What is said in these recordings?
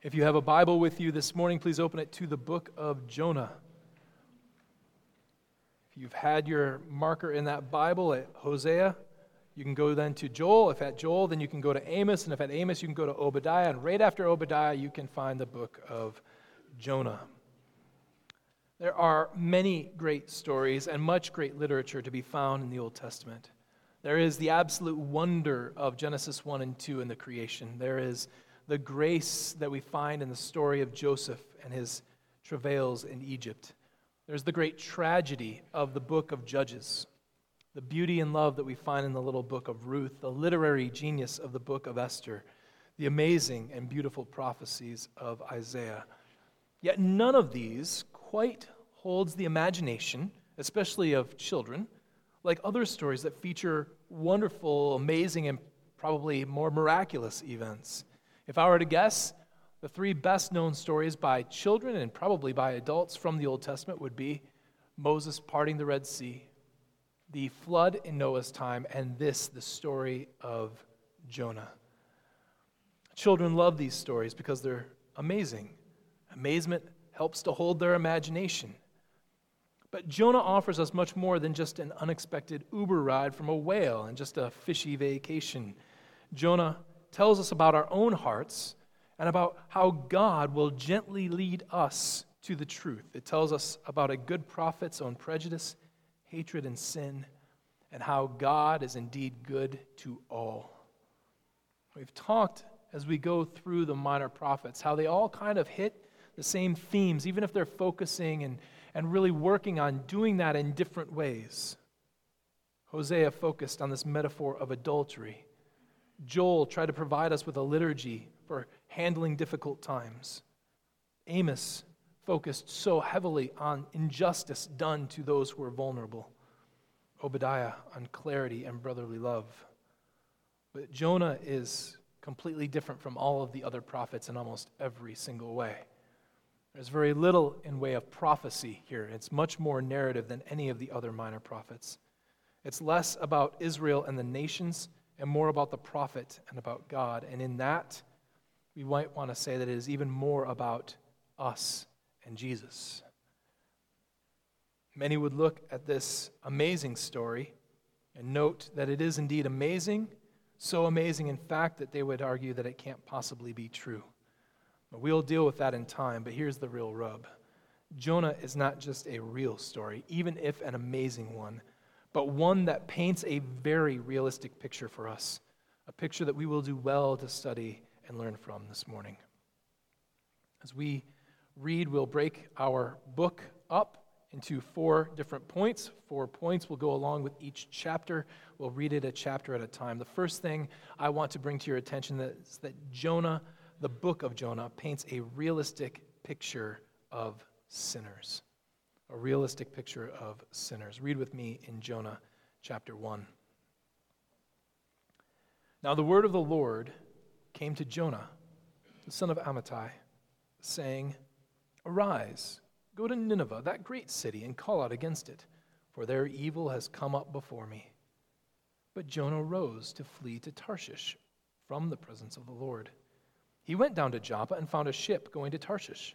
If you have a Bible with you this morning, please open it to the book of Jonah. If you've had your marker in that Bible at Hosea, you can go then to Joel. If at Joel, then you can go to Amos. And if at Amos, you can go to Obadiah. And right after Obadiah, you can find the book of Jonah. There are many great stories and much great literature to be found in the Old Testament. There is the absolute wonder of Genesis 1 and 2 in the creation. There is the grace that we find in the story of Joseph and his travails in Egypt. There's the great tragedy of the book of Judges, the beauty and love that we find in the little book of Ruth, the literary genius of the book of Esther, the amazing and beautiful prophecies of Isaiah. Yet none of these quite holds the imagination, especially of children, like other stories that feature wonderful, amazing, and probably more miraculous events. If I were to guess, the three best known stories by children and probably by adults from the Old Testament would be Moses parting the Red Sea, the flood in Noah's time, and this, the story of Jonah. Children love these stories because they're amazing. Amazement helps to hold their imagination. But Jonah offers us much more than just an unexpected Uber ride from a whale and just a fishy vacation. Jonah tells us about our own hearts and about how God will gently lead us to the truth. It tells us about a good prophet's own prejudice, hatred, and sin, and how God is indeed good to all. We've talked as we go through the minor prophets how they all kind of hit the same themes, even if they're focusing and and really working on doing that in different ways. Hosea focused on this metaphor of adultery. Joel tried to provide us with a liturgy for handling difficult times. Amos focused so heavily on injustice done to those who are vulnerable. Obadiah on clarity and brotherly love. But Jonah is completely different from all of the other prophets in almost every single way. There's very little in way of prophecy here. It's much more narrative than any of the other minor prophets. It's less about Israel and the nations and more about the prophet and about God. And in that, we might want to say that it is even more about us and Jesus. Many would look at this amazing story and note that it is indeed amazing, so amazing, in fact, that they would argue that it can't possibly be true. We'll deal with that in time, but here's the real rub Jonah is not just a real story, even if an amazing one, but one that paints a very realistic picture for us, a picture that we will do well to study and learn from this morning. As we read, we'll break our book up into four different points. Four points will go along with each chapter. We'll read it a chapter at a time. The first thing I want to bring to your attention is that Jonah the book of Jonah paints a realistic picture of sinners. A realistic picture of sinners. Read with me in Jonah chapter 1. Now the word of the Lord came to Jonah, the son of Amittai, saying, Arise, go to Nineveh, that great city, and call out against it, for their evil has come up before me. But Jonah rose to flee to Tarshish from the presence of the Lord. He went down to Joppa and found a ship going to Tarshish.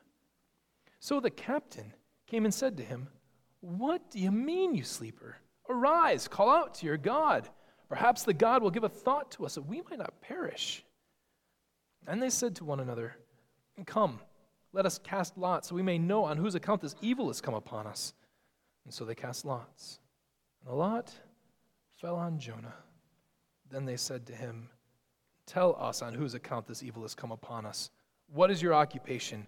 So the captain came and said to him, What do you mean, you sleeper? Arise, call out to your God. Perhaps the God will give a thought to us that we might not perish. And they said to one another, Come, let us cast lots so we may know on whose account this evil has come upon us. And so they cast lots. And the lot fell on Jonah. Then they said to him, Tell us on whose account this evil has come upon us. What is your occupation?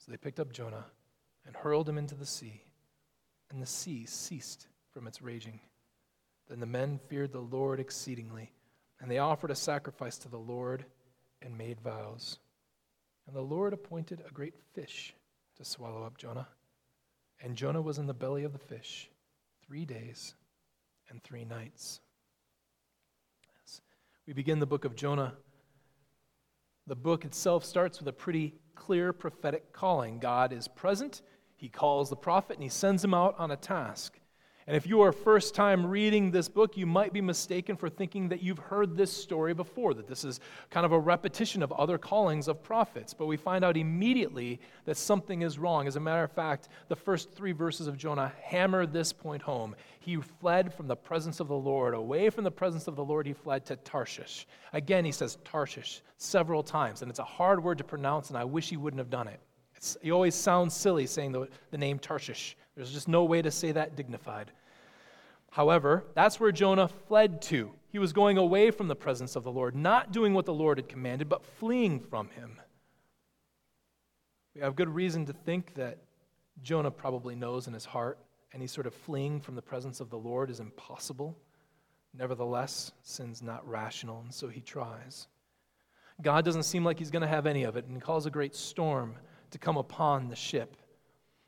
So they picked up Jonah and hurled him into the sea, and the sea ceased from its raging. Then the men feared the Lord exceedingly, and they offered a sacrifice to the Lord and made vows. And the Lord appointed a great fish to swallow up Jonah. And Jonah was in the belly of the fish three days and three nights. As we begin the book of Jonah, the book itself starts with a pretty clear prophetic calling. God is present, He calls the prophet, and He sends him out on a task. And if you are first time reading this book, you might be mistaken for thinking that you've heard this story before, that this is kind of a repetition of other callings of prophets. But we find out immediately that something is wrong. As a matter of fact, the first three verses of Jonah hammer this point home. He fled from the presence of the Lord. Away from the presence of the Lord, he fled to Tarshish. Again, he says Tarshish several times, and it's a hard word to pronounce, and I wish he wouldn't have done it. It's, he always sounds silly saying the, the name Tarshish. There's just no way to say that dignified. However, that's where Jonah fled to. He was going away from the presence of the Lord, not doing what the Lord had commanded, but fleeing from him. We have good reason to think that Jonah probably knows in his heart any sort of fleeing from the presence of the Lord is impossible. Nevertheless, sin's not rational, and so he tries. God doesn't seem like he's going to have any of it, and he calls a great storm to come upon the ship.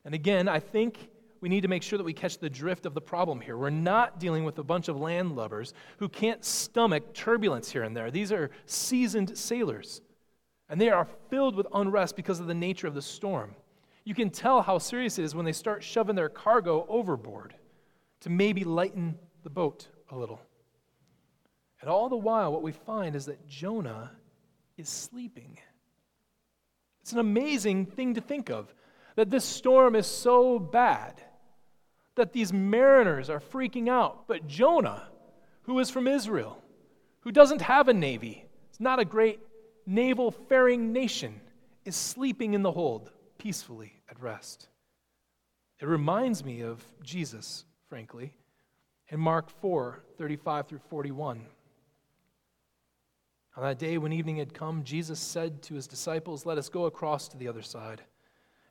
And again, I think we need to make sure that we catch the drift of the problem here. We're not dealing with a bunch of landlubbers who can't stomach turbulence here and there. These are seasoned sailors, and they are filled with unrest because of the nature of the storm. You can tell how serious it is when they start shoving their cargo overboard to maybe lighten the boat a little. And all the while, what we find is that Jonah is sleeping. It's an amazing thing to think of that this storm is so bad that these mariners are freaking out. But Jonah, who is from Israel, who doesn't have a navy, it's not a great naval faring nation, is sleeping in the hold peacefully at rest. It reminds me of Jesus, frankly, in Mark 4 35 through 41. On that day, when evening had come, Jesus said to his disciples, Let us go across to the other side.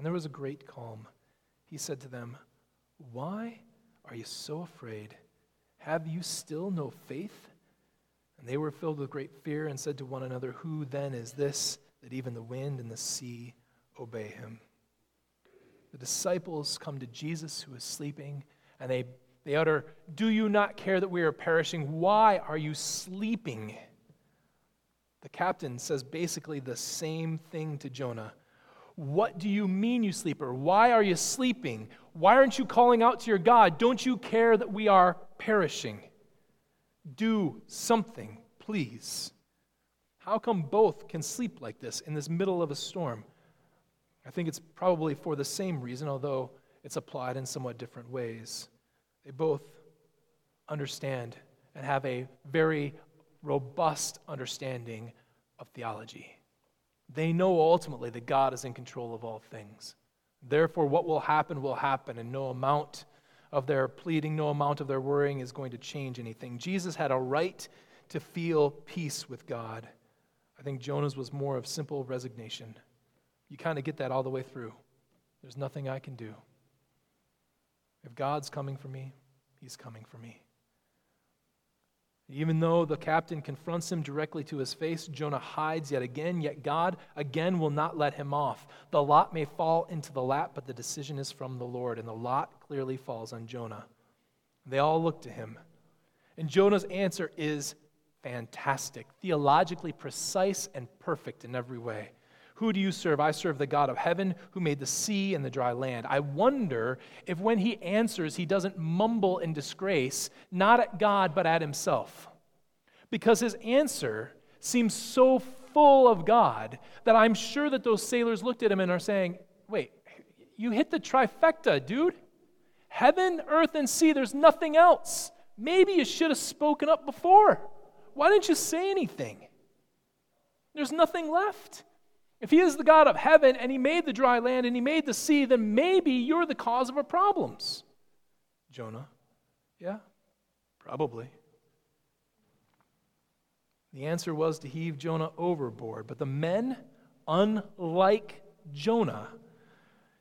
and there was a great calm. He said to them, Why are you so afraid? Have you still no faith? And they were filled with great fear and said to one another, Who then is this that even the wind and the sea obey him? The disciples come to Jesus who is sleeping, and they, they utter, Do you not care that we are perishing? Why are you sleeping? The captain says basically the same thing to Jonah what do you mean, you sleeper? Why are you sleeping? Why aren't you calling out to your God? Don't you care that we are perishing? Do something, please. How come both can sleep like this in this middle of a storm? I think it's probably for the same reason, although it's applied in somewhat different ways. They both understand and have a very robust understanding of theology. They know ultimately that God is in control of all things. Therefore, what will happen will happen, and no amount of their pleading, no amount of their worrying is going to change anything. Jesus had a right to feel peace with God, I think Jonah's was more of simple resignation. You kind of get that all the way through. There's nothing I can do. If God's coming for me, He's coming for me. Even though the captain confronts him directly to his face, Jonah hides yet again, yet God again will not let him off. The lot may fall into the lap, but the decision is from the Lord, and the lot clearly falls on Jonah. They all look to him. And Jonah's answer is fantastic, theologically precise and perfect in every way. Who do you serve? I serve the God of heaven who made the sea and the dry land. I wonder if when he answers, he doesn't mumble in disgrace, not at God, but at himself. Because his answer seems so full of God that I'm sure that those sailors looked at him and are saying, Wait, you hit the trifecta, dude. Heaven, earth, and sea, there's nothing else. Maybe you should have spoken up before. Why didn't you say anything? There's nothing left. If he is the God of heaven and he made the dry land and he made the sea, then maybe you're the cause of our problems. Jonah, yeah, probably. The answer was to heave Jonah overboard. But the men, unlike Jonah,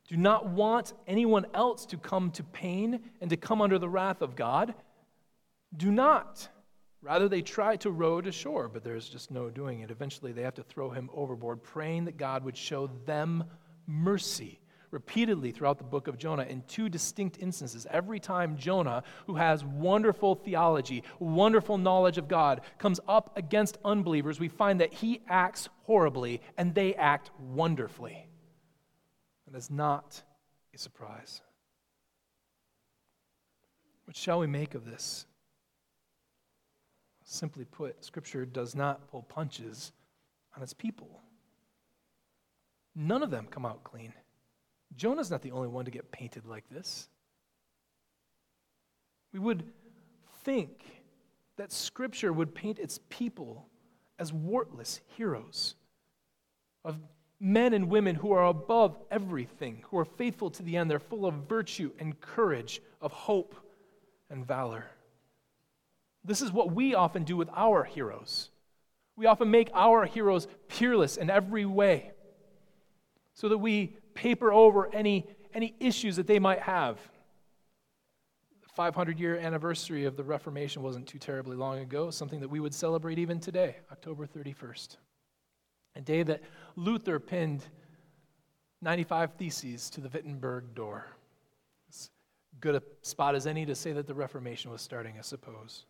do not want anyone else to come to pain and to come under the wrath of God. Do not. Rather, they try to row to shore, but there's just no doing it. Eventually, they have to throw him overboard, praying that God would show them mercy. Repeatedly throughout the book of Jonah, in two distinct instances, every time Jonah, who has wonderful theology, wonderful knowledge of God, comes up against unbelievers, we find that he acts horribly and they act wonderfully. And it's not a surprise. What shall we make of this? Simply put, Scripture does not pull punches on its people. None of them come out clean. Jonah's not the only one to get painted like this. We would think that Scripture would paint its people as wartless heroes, of men and women who are above everything, who are faithful to the end. They're full of virtue and courage, of hope and valor. This is what we often do with our heroes. We often make our heroes peerless in every way so that we paper over any, any issues that they might have. The 500 year anniversary of the Reformation wasn't too terribly long ago, something that we would celebrate even today, October 31st. A day that Luther pinned 95 Theses to the Wittenberg door. As good a spot as any to say that the Reformation was starting, I suppose.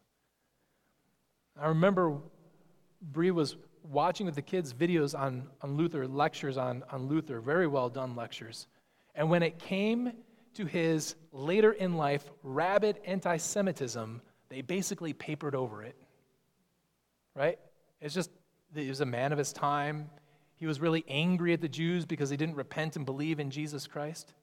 I remember Bree was watching with the kids videos on, on Luther, lectures on, on Luther, very well done lectures. And when it came to his later in life rabid anti Semitism, they basically papered over it. Right? It's just, he was a man of his time. He was really angry at the Jews because they didn't repent and believe in Jesus Christ.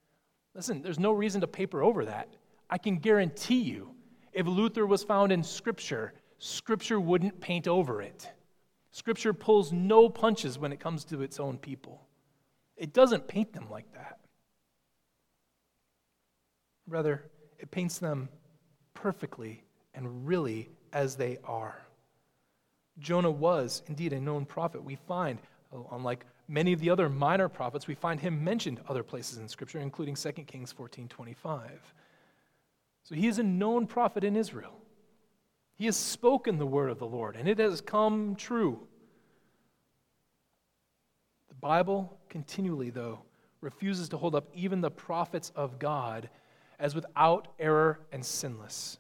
Listen, there's no reason to paper over that. I can guarantee you, if Luther was found in Scripture, Scripture wouldn't paint over it. Scripture pulls no punches when it comes to its own people, it doesn't paint them like that. Rather, it paints them perfectly and really as they are. Jonah was indeed a known prophet. We find, unlike many of the other minor prophets, we find him mentioned other places in Scripture, including 2 Kings 14 25. So he is a known prophet in Israel. He has spoken the word of the Lord, and it has come true. The Bible continually, though, refuses to hold up even the prophets of God as without error and sinless.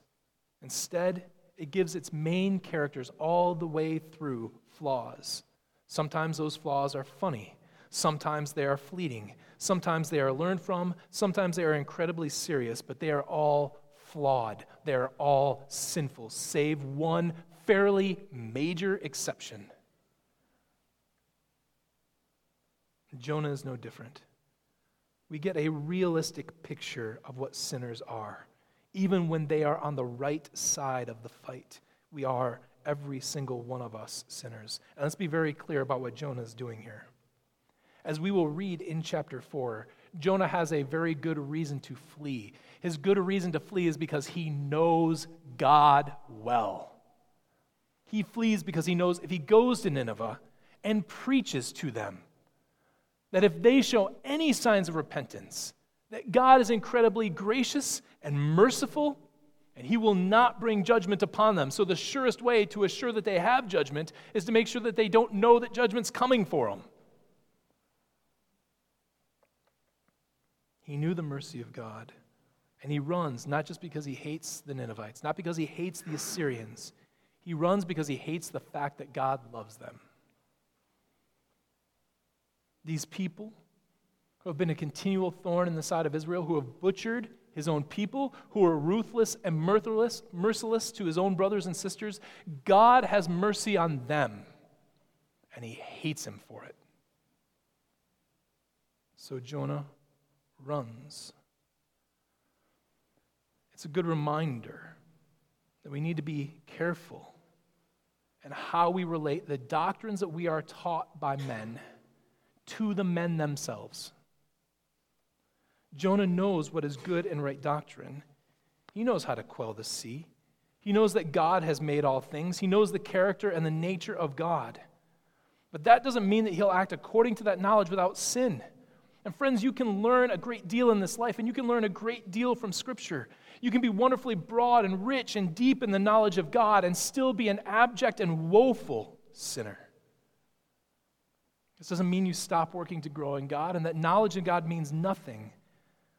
Instead, it gives its main characters all the way through flaws. Sometimes those flaws are funny. Sometimes they are fleeting. Sometimes they are learned from. Sometimes they are incredibly serious, but they are all flawed. They're all sinful, save one fairly major exception. Jonah is no different. We get a realistic picture of what sinners are. Even when they are on the right side of the fight, we are, every single one of us, sinners. And let's be very clear about what Jonah is doing here. As we will read in chapter 4, Jonah has a very good reason to flee. His good reason to flee is because he knows God well. He flees because he knows if he goes to Nineveh and preaches to them that if they show any signs of repentance, that God is incredibly gracious and merciful, and he will not bring judgment upon them. So, the surest way to assure that they have judgment is to make sure that they don't know that judgment's coming for them. He knew the mercy of God, and he runs not just because he hates the Ninevites, not because he hates the Assyrians. He runs because he hates the fact that God loves them. These people who have been a continual thorn in the side of Israel, who have butchered his own people, who are ruthless and merciless, merciless to his own brothers and sisters, God has mercy on them, and he hates him for it. So Jonah runs. It's a good reminder that we need to be careful in how we relate the doctrines that we are taught by men to the men themselves. Jonah knows what is good and right doctrine. He knows how to quell the sea. He knows that God has made all things. He knows the character and the nature of God. But that doesn't mean that he'll act according to that knowledge without sin. And friends, you can learn a great deal in this life, and you can learn a great deal from Scripture. You can be wonderfully broad and rich and deep in the knowledge of God and still be an abject and woeful sinner. This doesn't mean you stop working to grow in God, and that knowledge in God means nothing,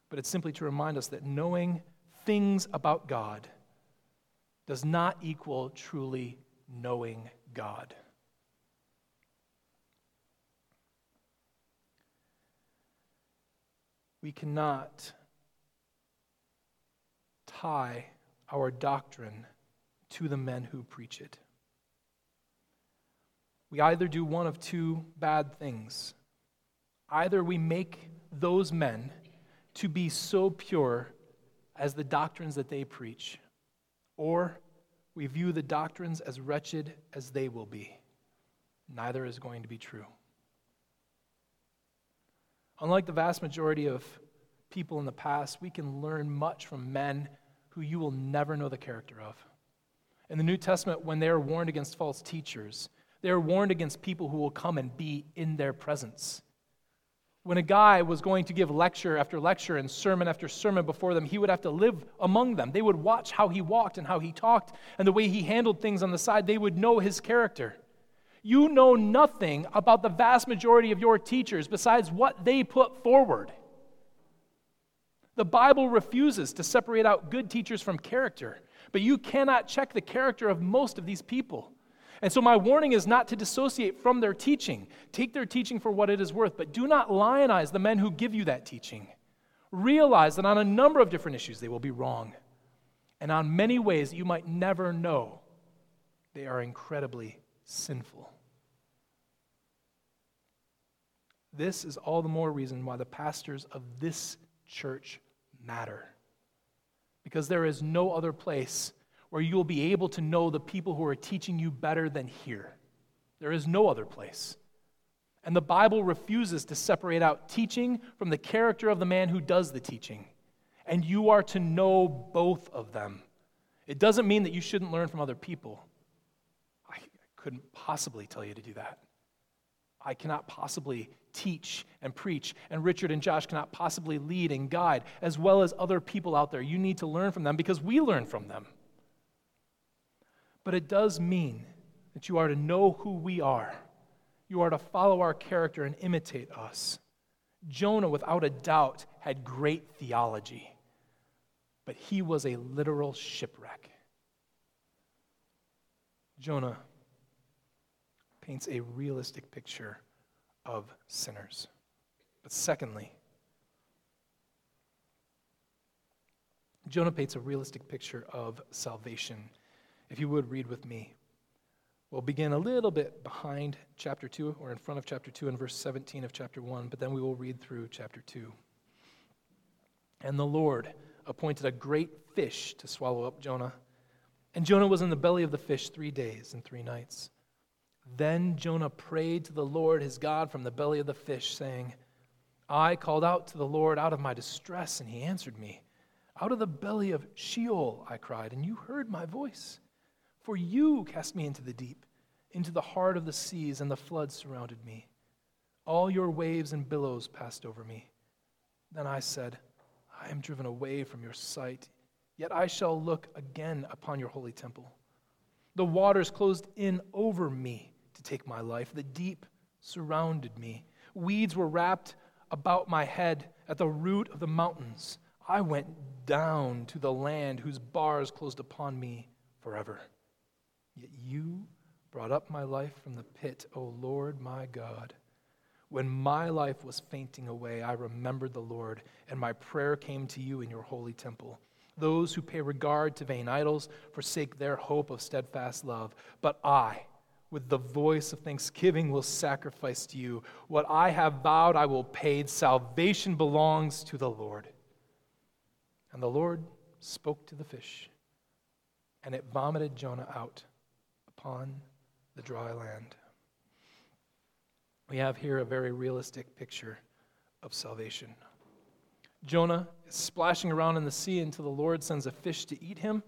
but it's simply to remind us that knowing things about God does not equal truly knowing God. We cannot tie our doctrine to the men who preach it we either do one of two bad things. Either we make those men to be so pure as the doctrines that they preach, or we view the doctrines as wretched as they will be. Neither is going to be true. Unlike the vast majority of people in the past, we can learn much from men who you will never know the character of. In the New Testament, when they are warned against false teachers, they're warned against people who will come and be in their presence. When a guy was going to give lecture after lecture and sermon after sermon before them, he would have to live among them. They would watch how he walked and how he talked and the way he handled things on the side. They would know his character. You know nothing about the vast majority of your teachers besides what they put forward. The Bible refuses to separate out good teachers from character, but you cannot check the character of most of these people. And so, my warning is not to dissociate from their teaching. Take their teaching for what it is worth, but do not lionize the men who give you that teaching. Realize that on a number of different issues, they will be wrong. And on many ways you might never know, they are incredibly sinful. This is all the more reason why the pastors of this church matter. Because there is no other place where you will be able to know the people who are teaching you better than here. There is no other place. And the Bible refuses to separate out teaching from the character of the man who does the teaching. And you are to know both of them. It doesn't mean that you shouldn't learn from other people. I couldn't possibly tell you to do that. I cannot possibly teach and preach, and Richard and Josh cannot possibly lead and guide, as well as other people out there. You need to learn from them because we learn from them. But it does mean that you are to know who we are. You are to follow our character and imitate us. Jonah, without a doubt, had great theology, but he was a literal shipwreck. Jonah paints a realistic picture of sinners. But secondly, Jonah paints a realistic picture of salvation. If you would read with me, we'll begin a little bit behind chapter 2 or in front of chapter 2 in verse 17 of chapter 1, but then we will read through chapter 2. And the Lord appointed a great fish to swallow up Jonah. And Jonah was in the belly of the fish three days and three nights. Then Jonah prayed to the Lord his God from the belly of the fish, saying, I called out to the Lord out of my distress, and he answered me. Out of the belly of Sheol I cried, and you heard my voice. For you cast me into the deep, into the heart of the seas, and the flood surrounded me. All your waves and billows passed over me. Then I said, I am driven away from your sight, yet I shall look again upon your holy temple. The waters closed in over me to take my life, the deep surrounded me. Weeds were wrapped about my head at the root of the mountains. I went down to the land whose bars closed upon me forever. Yet you brought up my life from the pit, O Lord my God. When my life was fainting away, I remembered the Lord, and my prayer came to you in your holy temple. Those who pay regard to vain idols forsake their hope of steadfast love. But I, with the voice of thanksgiving, will sacrifice to you. What I have vowed, I will pay. Salvation belongs to the Lord. And the Lord spoke to the fish, and it vomited Jonah out upon the dry land. We have here a very realistic picture of salvation. Jonah is splashing around in the sea until the Lord sends a fish to eat him.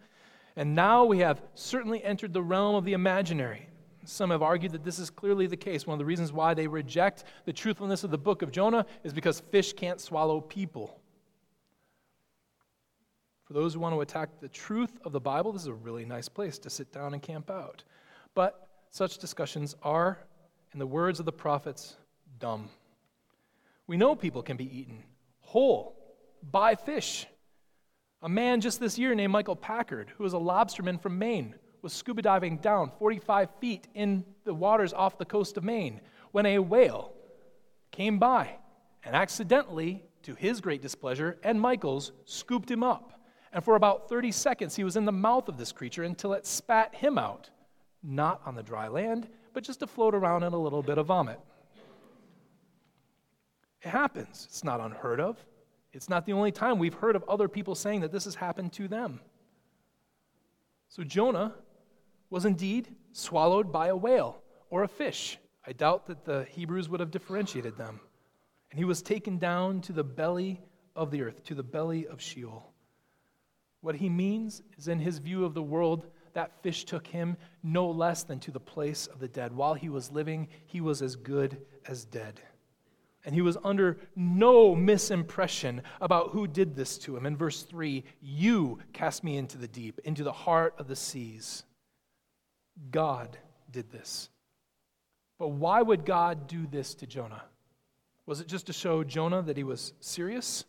And now we have certainly entered the realm of the imaginary. Some have argued that this is clearly the case. One of the reasons why they reject the truthfulness of the book of Jonah is because fish can't swallow people. For those who want to attack the truth of the Bible, this is a really nice place to sit down and camp out. But such discussions are, in the words of the prophets, dumb. We know people can be eaten whole by fish. A man just this year named Michael Packard, who was a lobsterman from Maine, was scuba diving down 45 feet in the waters off the coast of Maine when a whale came by and accidentally, to his great displeasure and Michael's, scooped him up. And for about 30 seconds, he was in the mouth of this creature until it spat him out not on the dry land, but just to float around in a little bit of vomit. It happens. It's not unheard of. It's not the only time we've heard of other people saying that this has happened to them. So Jonah was indeed swallowed by a whale or a fish. I doubt that the Hebrews would have differentiated them. And he was taken down to the belly of the earth, to the belly of Sheol. What he means is, in his view of the world, that fish took him no less than to the place of the dead. While he was living, he was as good as dead. And he was under no misimpression about who did this to him. In verse 3, you cast me into the deep, into the heart of the seas. God did this. But why would God do this to Jonah? Was it just to show Jonah that he was serious?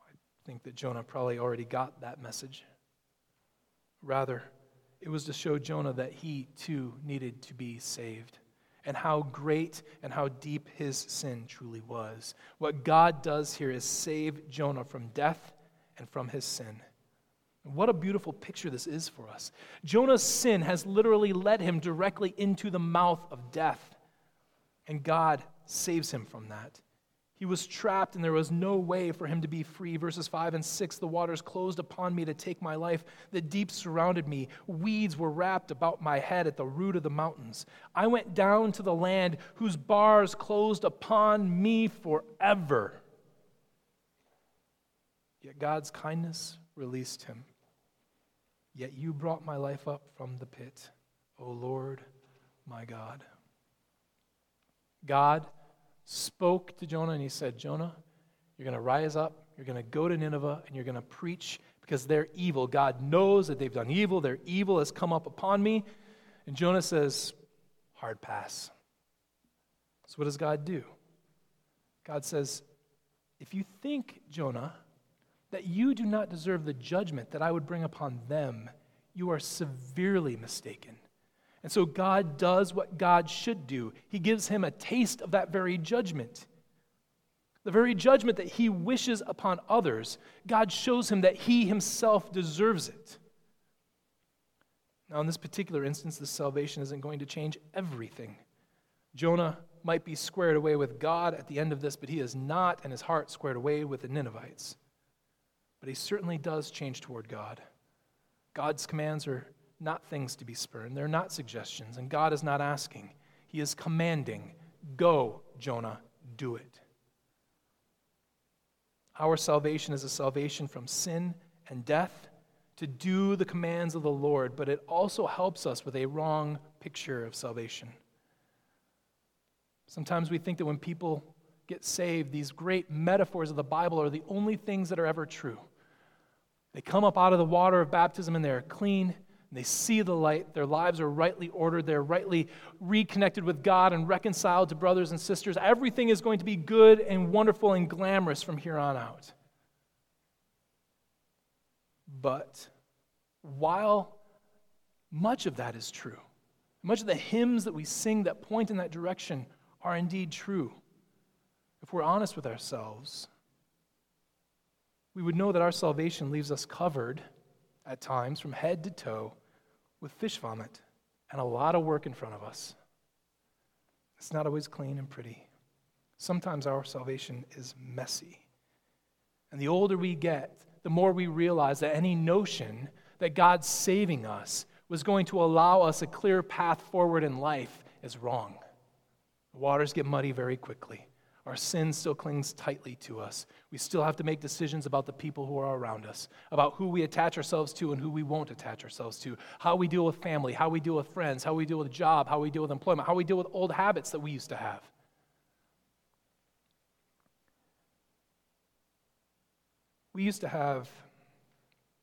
I think that Jonah probably already got that message. Rather, it was to show Jonah that he too needed to be saved and how great and how deep his sin truly was. What God does here is save Jonah from death and from his sin. What a beautiful picture this is for us. Jonah's sin has literally led him directly into the mouth of death, and God saves him from that. He was trapped, and there was no way for him to be free. Verses 5 and 6 The waters closed upon me to take my life. The deep surrounded me. Weeds were wrapped about my head at the root of the mountains. I went down to the land whose bars closed upon me forever. Yet God's kindness released him. Yet you brought my life up from the pit, O Lord my God. God spoke to Jonah and he said, Jonah, you're going to rise up, you're going to go to Nineveh, and you're going to preach because they're evil. God knows that they've done evil, their evil has come up upon me. And Jonah says, Hard pass. So, what does God do? God says, If you think, Jonah, that you do not deserve the judgment that I would bring upon them, you are severely mistaken. And so God does what God should do. He gives him a taste of that very judgment. The very judgment that he wishes upon others, God shows him that he himself deserves it. Now, in this particular instance, the salvation isn't going to change everything. Jonah might be squared away with God at the end of this, but he is not, and his heart squared away with the Ninevites. But he certainly does change toward God. God's commands are not things to be spurned. They're not suggestions, and God is not asking. He is commanding, Go, Jonah, do it. Our salvation is a salvation from sin and death to do the commands of the Lord, but it also helps us with a wrong picture of salvation. Sometimes we think that when people get saved, these great metaphors of the Bible are the only things that are ever true. They come up out of the water of baptism and they're clean. And they see the light. Their lives are rightly ordered. They're rightly reconnected with God and reconciled to brothers and sisters. Everything is going to be good and wonderful and glamorous from here on out. But while much of that is true, much of the hymns that we sing that point in that direction are indeed true. If we're honest with ourselves, we would know that our salvation leaves us covered at times from head to toe with fish vomit and a lot of work in front of us. It's not always clean and pretty. Sometimes our salvation is messy. And the older we get, the more we realize that any notion that God's saving us was going to allow us a clear path forward in life is wrong. The waters get muddy very quickly. Our sin still clings tightly to us. We still have to make decisions about the people who are around us, about who we attach ourselves to and who we won't attach ourselves to, how we deal with family, how we deal with friends, how we deal with a job, how we deal with employment, how we deal with old habits that we used to have. We used to have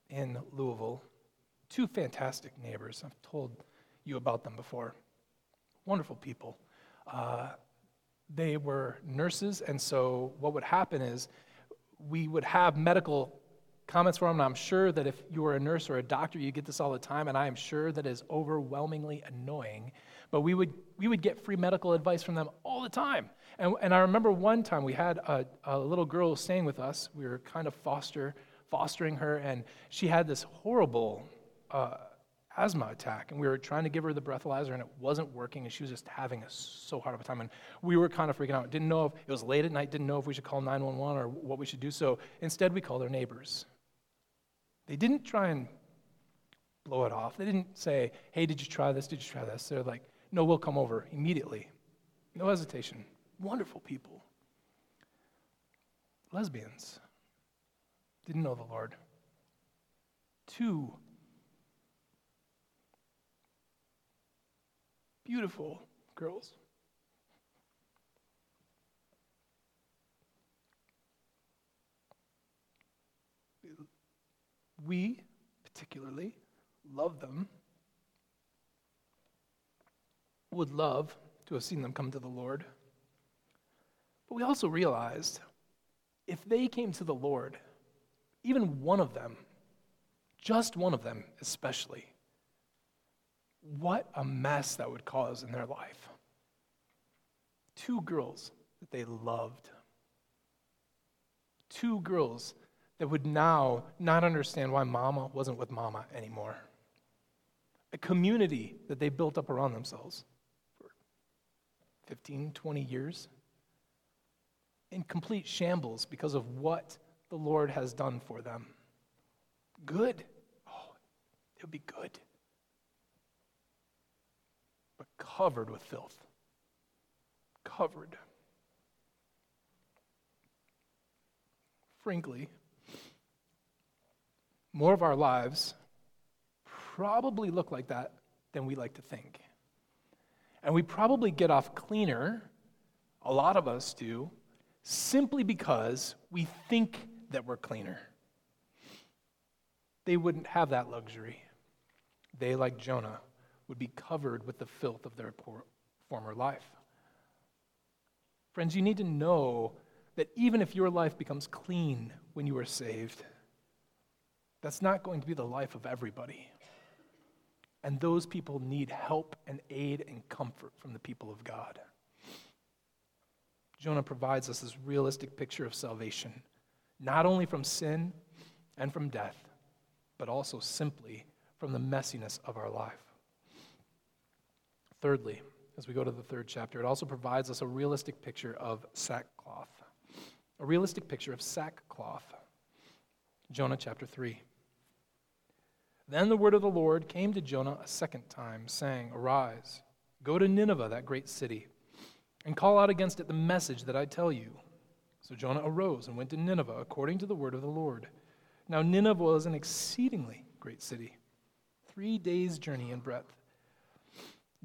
in Louisville two fantastic neighbors. I've told you about them before. Wonderful people. Uh, they were nurses, and so what would happen is we would have medical comments from them. And I'm sure that if you were a nurse or a doctor, you get this all the time, and I am sure that is overwhelmingly annoying. But we would, we would get free medical advice from them all the time. And, and I remember one time we had a, a little girl staying with us. We were kind of foster, fostering her, and she had this horrible uh, asthma attack, and we were trying to give her the breathalyzer, and it wasn't working, and she was just having a, so hard of a time. And we were kind of freaking out. Didn't know if it was late at night, didn't know if we should call 911 or what we should do. So instead, we called our neighbors. They didn't try and blow it off. They didn't say, hey, did you try this? Did you try this? They're like, no, we'll come over immediately. No hesitation. Wonderful people. Lesbians didn't know the Lord. Two beautiful girls. We particularly love them, would love to have seen them come to the Lord. But we also realized if they came to the Lord, even one of them, just one of them especially, what a mess that would cause in their life. Two girls that they loved. Two girls that would now not understand why mama wasn't with mama anymore. A community that they built up around themselves for 15, 20 years in complete shambles because of what the Lord has done for them. Good. Oh, it would be good but covered with filth. Covered. Frankly, more of our lives probably look like that than we like to think. And we probably get off cleaner, a lot of us do, simply because we think that we're cleaner. They wouldn't have that luxury. They, like Jonah, would be covered with the filth of their former life. Friends, you need to know that even if your life becomes clean when you are saved, that's not going to be the life of everybody. And those people need help and aid and comfort from the people of God. Jonah provides us this realistic picture of salvation, not only from sin and from death, but also simply from the messiness of our life. Thirdly, as we go to the third chapter, it also provides us a realistic picture of sackcloth. A realistic picture of sackcloth. Jonah chapter 3. Then the word of the Lord came to Jonah a second time, saying, Arise, go to Nineveh, that great city, and call out against it the message that I tell you. So Jonah arose and went to Nineveh according to the word of the Lord. Now Nineveh was an exceedingly great city, three days' journey in breadth.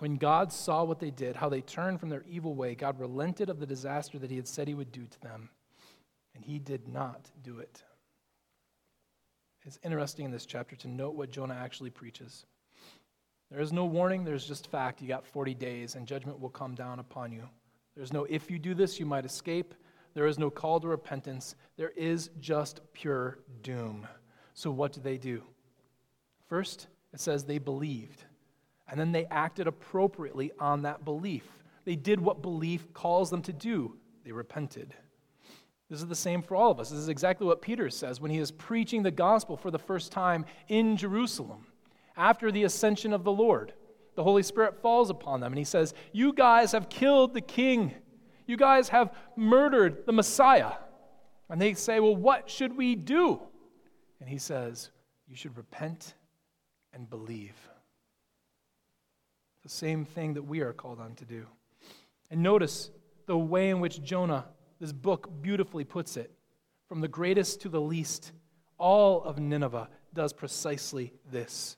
When God saw what they did, how they turned from their evil way, God relented of the disaster that he had said he would do to them, and he did not do it. It's interesting in this chapter to note what Jonah actually preaches. There is no warning, there's just fact. You got 40 days, and judgment will come down upon you. There's no if you do this, you might escape. There is no call to repentance. There is just pure doom. So, what do they do? First, it says they believed. And then they acted appropriately on that belief. They did what belief calls them to do they repented. This is the same for all of us. This is exactly what Peter says when he is preaching the gospel for the first time in Jerusalem after the ascension of the Lord. The Holy Spirit falls upon them and he says, You guys have killed the king. You guys have murdered the Messiah. And they say, Well, what should we do? And he says, You should repent and believe. The same thing that we are called on to do. And notice the way in which Jonah, this book, beautifully puts it. From the greatest to the least, all of Nineveh does precisely this.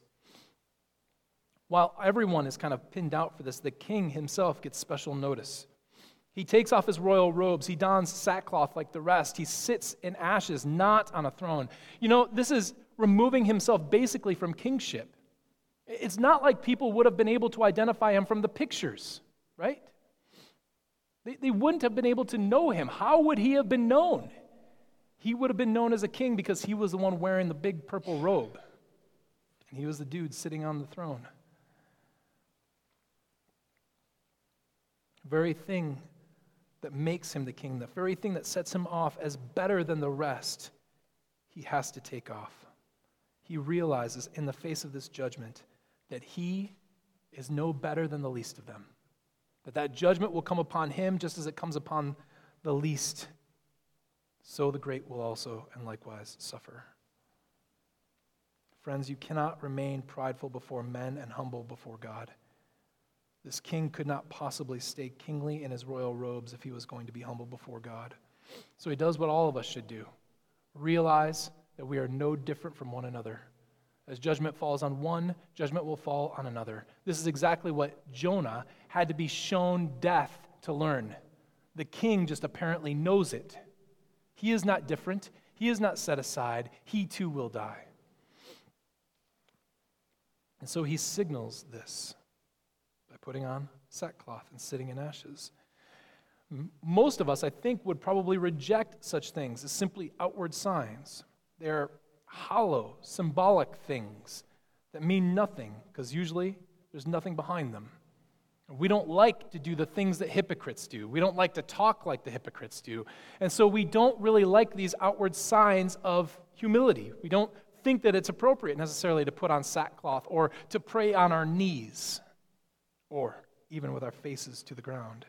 While everyone is kind of pinned out for this, the king himself gets special notice. He takes off his royal robes. He dons sackcloth like the rest. He sits in ashes, not on a throne. You know, this is removing himself basically from kingship. It's not like people would have been able to identify him from the pictures, right? They, they wouldn't have been able to know him. How would he have been known? He would have been known as a king because he was the one wearing the big purple robe, and he was the dude sitting on the throne. The very thing that makes him the king, the very thing that sets him off as better than the rest, he has to take off. He realizes in the face of this judgment that he is no better than the least of them. That that judgment will come upon him just as it comes upon the least. So the great will also and likewise suffer. Friends, you cannot remain prideful before men and humble before God. This king could not possibly stay kingly in his royal robes if he was going to be humble before God. So he does what all of us should do realize that we are no different from one another. As judgment falls on one, judgment will fall on another. This is exactly what Jonah had to be shown death to learn. The king just apparently knows it. He is not different, he is not set aside. He too will die. And so he signals this by putting on sackcloth and sitting in ashes. Most of us, I think, would probably reject such things as simply outward signs. They're hollow, symbolic things that mean nothing because usually there's nothing behind them. We don't like to do the things that hypocrites do. We don't like to talk like the hypocrites do. And so we don't really like these outward signs of humility. We don't think that it's appropriate necessarily to put on sackcloth or to pray on our knees or even with our faces to the ground.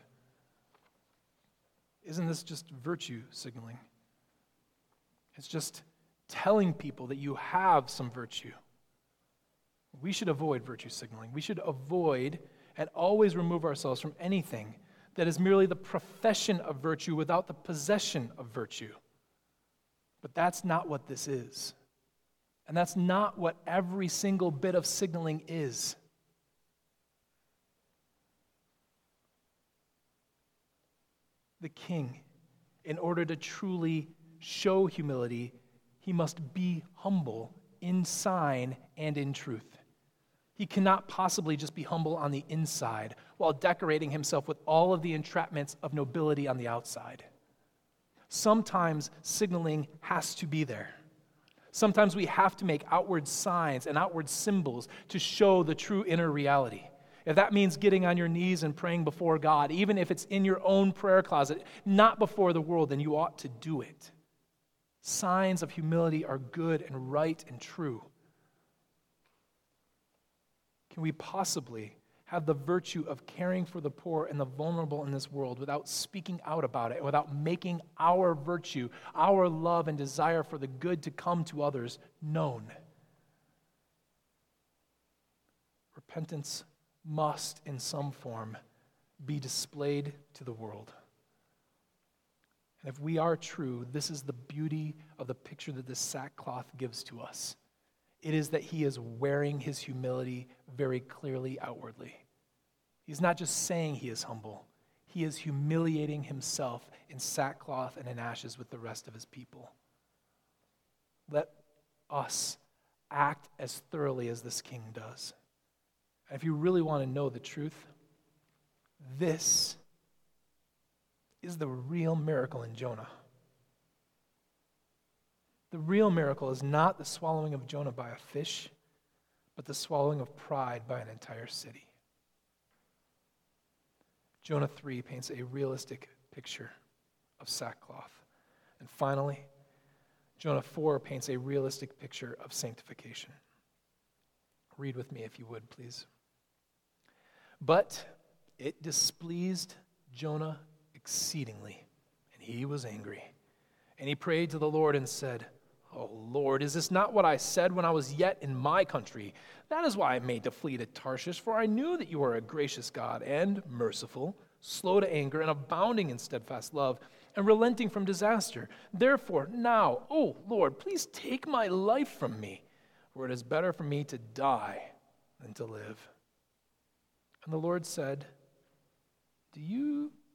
Isn't this just virtue signaling? It's just telling people that you have some virtue. We should avoid virtue signaling. We should avoid and always remove ourselves from anything that is merely the profession of virtue without the possession of virtue. But that's not what this is. And that's not what every single bit of signaling is. The king, in order to truly show humility, he must be humble in sign and in truth. He cannot possibly just be humble on the inside while decorating himself with all of the entrapments of nobility on the outside. Sometimes signaling has to be there. Sometimes we have to make outward signs and outward symbols to show the true inner reality. If that means getting on your knees and praying before God, even if it's in your own prayer closet, not before the world, then you ought to do it. Signs of humility are good and right and true. Can we possibly have the virtue of caring for the poor and the vulnerable in this world without speaking out about it, without making our virtue, our love and desire for the good to come to others known? Repentance must, in some form, be displayed to the world. And if we are true, this is the beauty of the picture that this sackcloth gives to us. It is that he is wearing his humility very clearly outwardly. He's not just saying he is humble, he is humiliating himself in sackcloth and in ashes with the rest of his people. Let us act as thoroughly as this king does. And if you really want to know the truth, this is the real miracle in Jonah. The real miracle is not the swallowing of Jonah by a fish, but the swallowing of pride by an entire city. Jonah 3 paints a realistic picture of sackcloth. And finally, Jonah 4 paints a realistic picture of sanctification. Read with me if you would, please. But it displeased Jonah exceedingly, and he was angry. And he prayed to the Lord and said, Oh Lord, is this not what I said when I was yet in my country? That is why I made to flee to Tarshish, for I knew that you are a gracious God and merciful, slow to anger, and abounding in steadfast love, and relenting from disaster. Therefore, now, oh Lord, please take my life from me, for it is better for me to die than to live. And the Lord said, Do you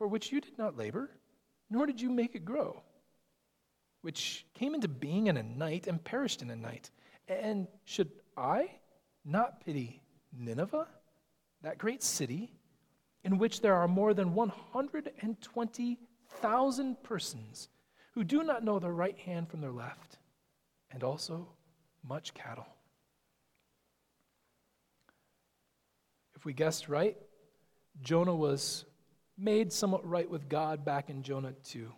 for which you did not labor, nor did you make it grow which came into being in a night and perished in a night. And should I not pity Nineveh, that great city, in which there are more than 120,000 persons who do not know their right hand from their left, and also much cattle? If we guessed right, Jonah was made somewhat right with God back in Jonah 2.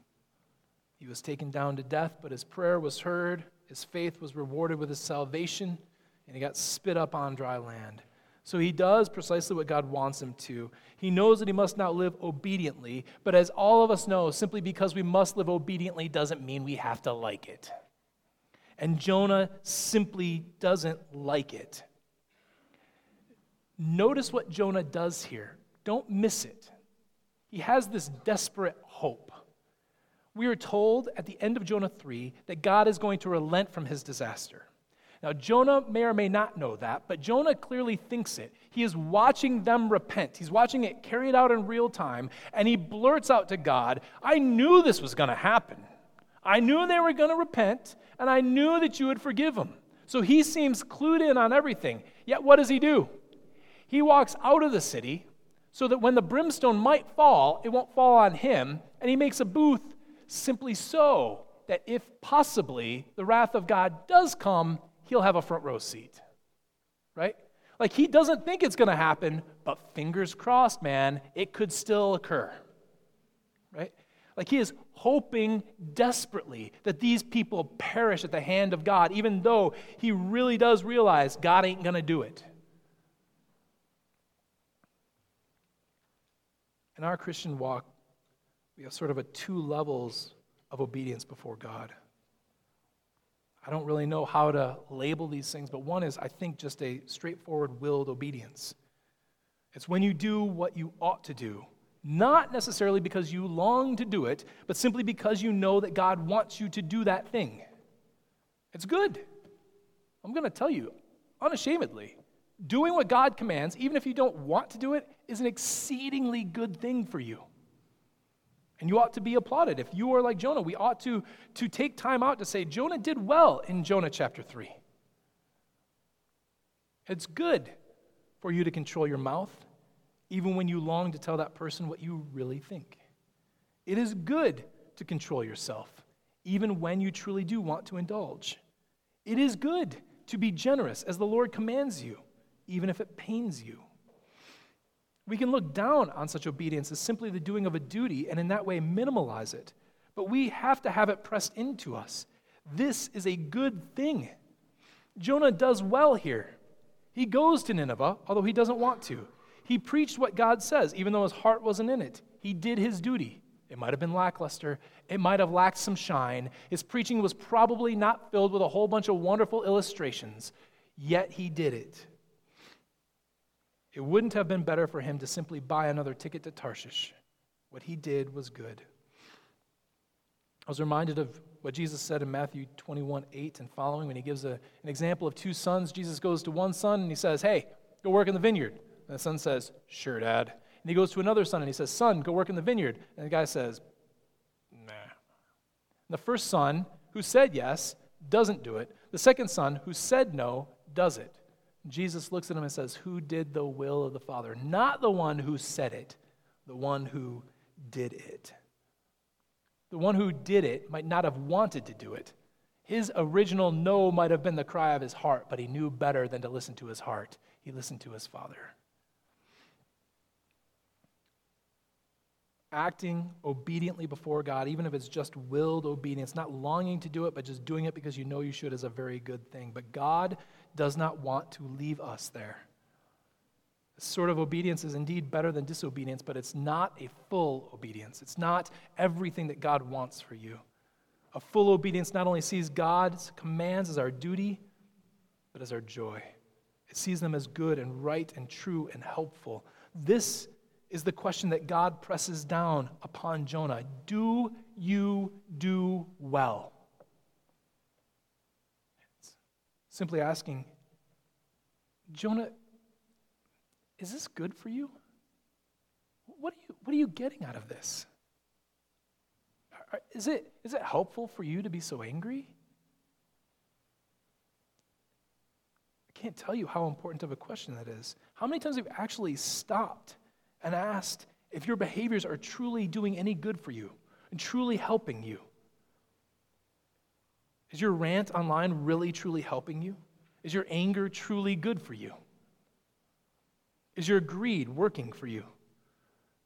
He was taken down to death, but his prayer was heard. His faith was rewarded with his salvation, and he got spit up on dry land. So he does precisely what God wants him to. He knows that he must not live obediently, but as all of us know, simply because we must live obediently doesn't mean we have to like it. And Jonah simply doesn't like it. Notice what Jonah does here. Don't miss it. He has this desperate hope we are told at the end of Jonah 3 that God is going to relent from his disaster. Now, Jonah may or may not know that, but Jonah clearly thinks it. He is watching them repent. He's watching it carried out in real time, and he blurts out to God, I knew this was going to happen. I knew they were going to repent, and I knew that you would forgive them. So he seems clued in on everything. Yet, what does he do? He walks out of the city so that when the brimstone might fall, it won't fall on him, and he makes a booth simply so that if possibly the wrath of God does come, he'll have a front row seat. Right? Like he doesn't think it's going to happen, but fingers crossed, man, it could still occur. Right? Like he is hoping desperately that these people perish at the hand of God, even though he really does realize God ain't going to do it. In our Christian walk, we have sort of a two levels of obedience before God. I don't really know how to label these things, but one is, I think, just a straightforward willed obedience. It's when you do what you ought to do, not necessarily because you long to do it, but simply because you know that God wants you to do that thing. It's good. I'm going to tell you unashamedly. Doing what God commands, even if you don't want to do it, is an exceedingly good thing for you. And you ought to be applauded. If you are like Jonah, we ought to, to take time out to say, Jonah did well in Jonah chapter 3. It's good for you to control your mouth, even when you long to tell that person what you really think. It is good to control yourself, even when you truly do want to indulge. It is good to be generous as the Lord commands you, even if it pains you. We can look down on such obedience as simply the doing of a duty and in that way minimalize it. But we have to have it pressed into us. This is a good thing. Jonah does well here. He goes to Nineveh, although he doesn't want to. He preached what God says, even though his heart wasn't in it. He did his duty. It might have been lackluster. It might have lacked some shine. His preaching was probably not filled with a whole bunch of wonderful illustrations, yet he did it. It wouldn't have been better for him to simply buy another ticket to Tarshish. What he did was good. I was reminded of what Jesus said in Matthew 21 8 and following when he gives a, an example of two sons. Jesus goes to one son and he says, Hey, go work in the vineyard. And the son says, Sure, Dad. And he goes to another son and he says, Son, go work in the vineyard. And the guy says, Nah. And the first son, who said yes, doesn't do it. The second son, who said no, does it. Jesus looks at him and says, Who did the will of the Father? Not the one who said it, the one who did it. The one who did it might not have wanted to do it. His original no might have been the cry of his heart, but he knew better than to listen to his heart. He listened to his Father. acting obediently before God, even if it's just willed obedience, not longing to do it, but just doing it because you know you should, is a very good thing. But God does not want to leave us there. This sort of obedience is indeed better than disobedience, but it's not a full obedience. It's not everything that God wants for you. A full obedience not only sees God's commands as our duty, but as our joy. It sees them as good and right and true and helpful. This is the question that God presses down upon Jonah Do you do well? Simply asking, Jonah, is this good for you? What are you, what are you getting out of this? Is it, is it helpful for you to be so angry? I can't tell you how important of a question that is. How many times have you actually stopped and asked if your behaviors are truly doing any good for you and truly helping you? Is your rant online really, truly helping you? Is your anger truly good for you? Is your greed working for you?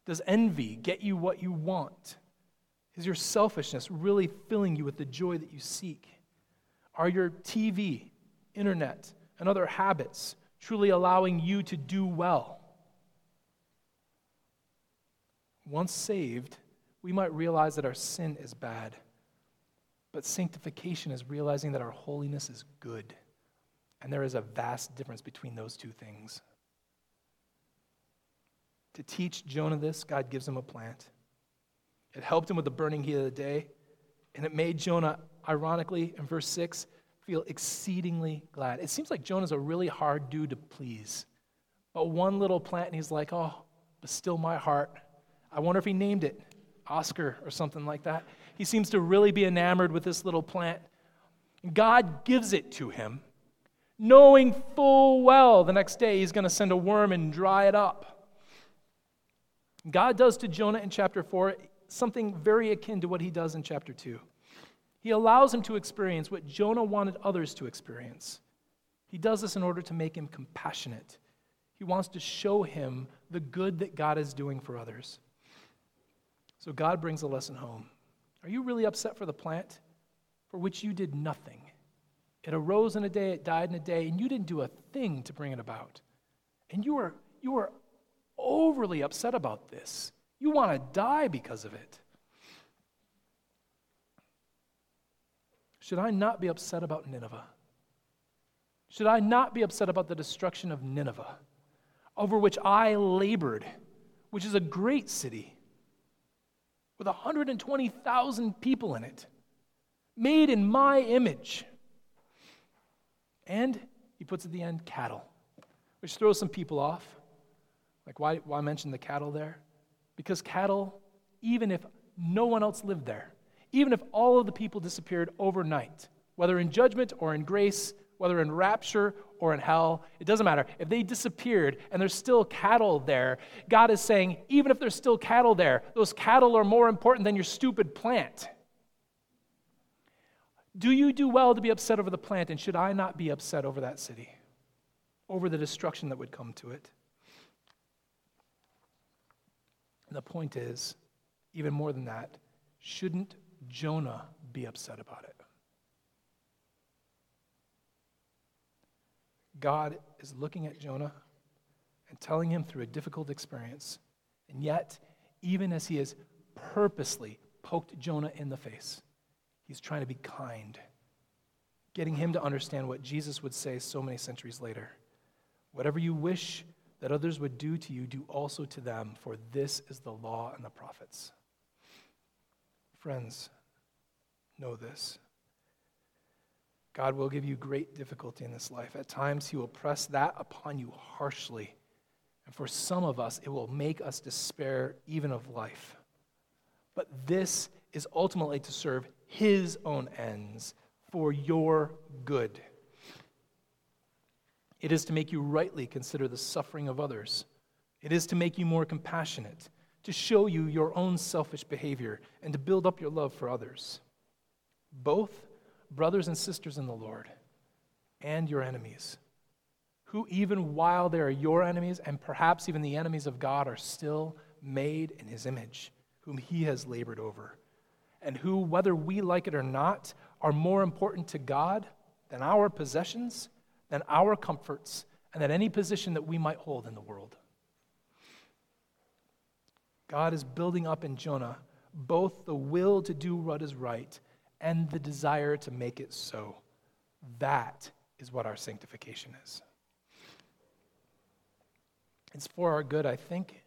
Does envy get you what you want? Is your selfishness really filling you with the joy that you seek? Are your TV, internet, and other habits truly allowing you to do well? Once saved, we might realize that our sin is bad but sanctification is realizing that our holiness is good. And there is a vast difference between those two things. To teach Jonah this, God gives him a plant. It helped him with the burning heat of the day, and it made Jonah, ironically, in verse 6, feel exceedingly glad. It seems like Jonah's a really hard dude to please. But one little plant, and he's like, oh, but still my heart. I wonder if he named it Oscar or something like that. He seems to really be enamored with this little plant. God gives it to him, knowing full well the next day he's going to send a worm and dry it up. God does to Jonah in chapter 4 something very akin to what he does in chapter 2. He allows him to experience what Jonah wanted others to experience. He does this in order to make him compassionate He wants to show him the good that God is doing for others. So God brings a lesson home. Are you really upset for the plant for which you did nothing? It arose in a day, it died in a day, and you didn't do a thing to bring it about. And you are, you are overly upset about this. You want to die because of it. Should I not be upset about Nineveh? Should I not be upset about the destruction of Nineveh, over which I labored, which is a great city with 120,000 people in it, made in my image? And he puts at the end cattle, which throws some people off. Like, why, why mention the cattle there? Because cattle, even if no one else lived there, even if all of the people disappeared overnight, whether in judgment or in grace, whether in rapture or in hell, it doesn't matter. If they disappeared and there's still cattle there, God is saying, even if there's still cattle there, those cattle are more important than your stupid plant. Do you do well to be upset over the plant, and should I not be upset over that city, over the destruction that would come to it? And the point is, even more than that, shouldn't Jonah be upset about it? God is looking at Jonah and telling him through a difficult experience. And yet, even as he has purposely poked Jonah in the face, he's trying to be kind, getting him to understand what Jesus would say so many centuries later. Whatever you wish that others would do to you, do also to them, for this is the law and the prophets. Friends, know this. God will give you great difficulty in this life. At times, He will press that upon you harshly. And for some of us, it will make us despair even of life. But this is ultimately to serve His own ends for your good. It is to make you rightly consider the suffering of others. It is to make you more compassionate, to show you your own selfish behavior, and to build up your love for others. Both brothers and sisters in the Lord and your enemies, who, even while they are your enemies and perhaps even the enemies of God, are still made in his image, whom he has labored over, and who, whether we like it or not, are more important to God than our possessions, than our comforts, and than any position that we might hold in the world. God is building up in Jonah both the will to do what is right and the desire to make it so. That is what our sanctification is. It's for our good, I think,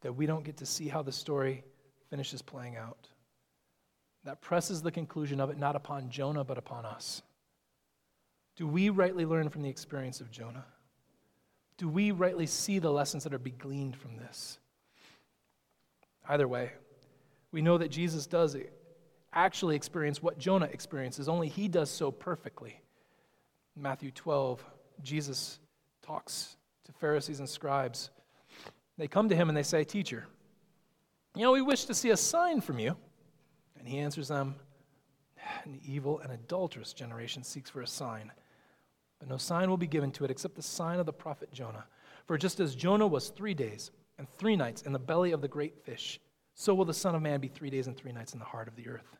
that we don't get to see how the story finishes playing out. That presses the conclusion of it not upon Jonah, but upon us. Do we rightly learn from the experience of Jonah? Do we rightly see the lessons that are be gleaned from this? Either way, we know that Jesus does actually experience what Jonah experiences, only he does so perfectly. In Matthew 12, Jesus talks to Pharisees and scribes. They come to him and they say, Teacher, you know, we wish to see a sign from you. And he answers them, An evil and adulterous generation seeks for a sign, but no sign will be given to it except the sign of the prophet Jonah. For just as Jonah was three days and three nights in the belly of the great fish, so will the Son of Man be three days and three nights in the heart of the earth.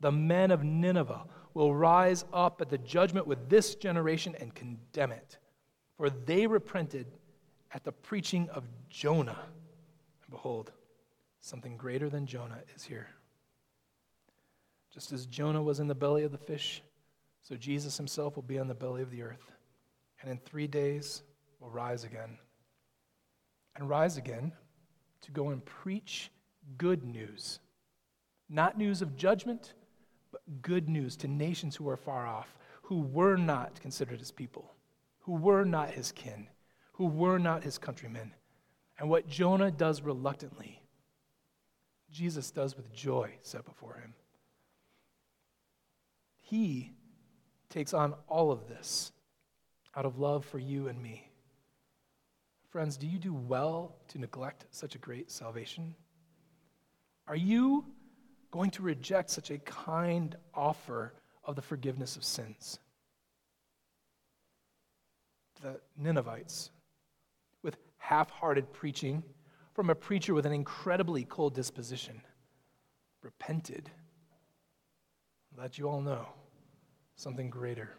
The men of Nineveh will rise up at the judgment with this generation and condemn it, for they repented at the preaching of Jonah. And behold, something greater than Jonah is here. Just as Jonah was in the belly of the fish, so Jesus himself will be on the belly of the earth, and in three days will rise again. And rise again to go and preach good news. Not news of judgment, but good news to nations who are far off, who were not considered his people, who were not his kin, who were not his countrymen. And what Jonah does reluctantly, Jesus does with joy set before him. He takes on all of this out of love for you and me. Friends, do you do well to neglect such a great salvation? Are you going to reject such a kind offer of the forgiveness of sins? The Ninevites, with half hearted preaching from a preacher with an incredibly cold disposition repented, let you all know something greater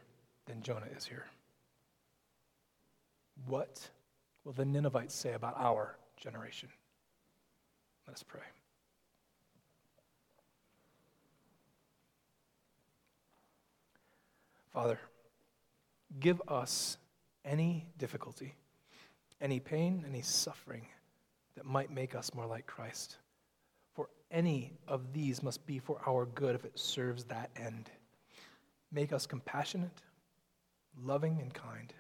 than Jonah is here. What will the Ninevites say about our generation? Let us pray. Father, give us any difficulty, any pain, any suffering that might make us more like Christ. For any of these must be for our good if it serves that end. Make us compassionate, loving, and kind.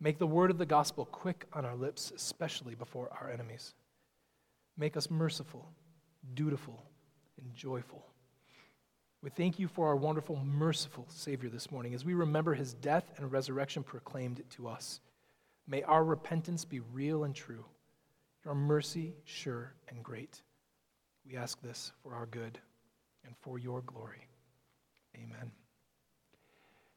Make the word of the gospel quick on our lips, especially before our enemies. Make us merciful, dutiful, and joyful. We thank you for our wonderful, merciful Savior this morning as we remember his death and resurrection proclaimed to us. May our repentance be real and true, your mercy sure and great. We ask this for our good and for your glory. Amen.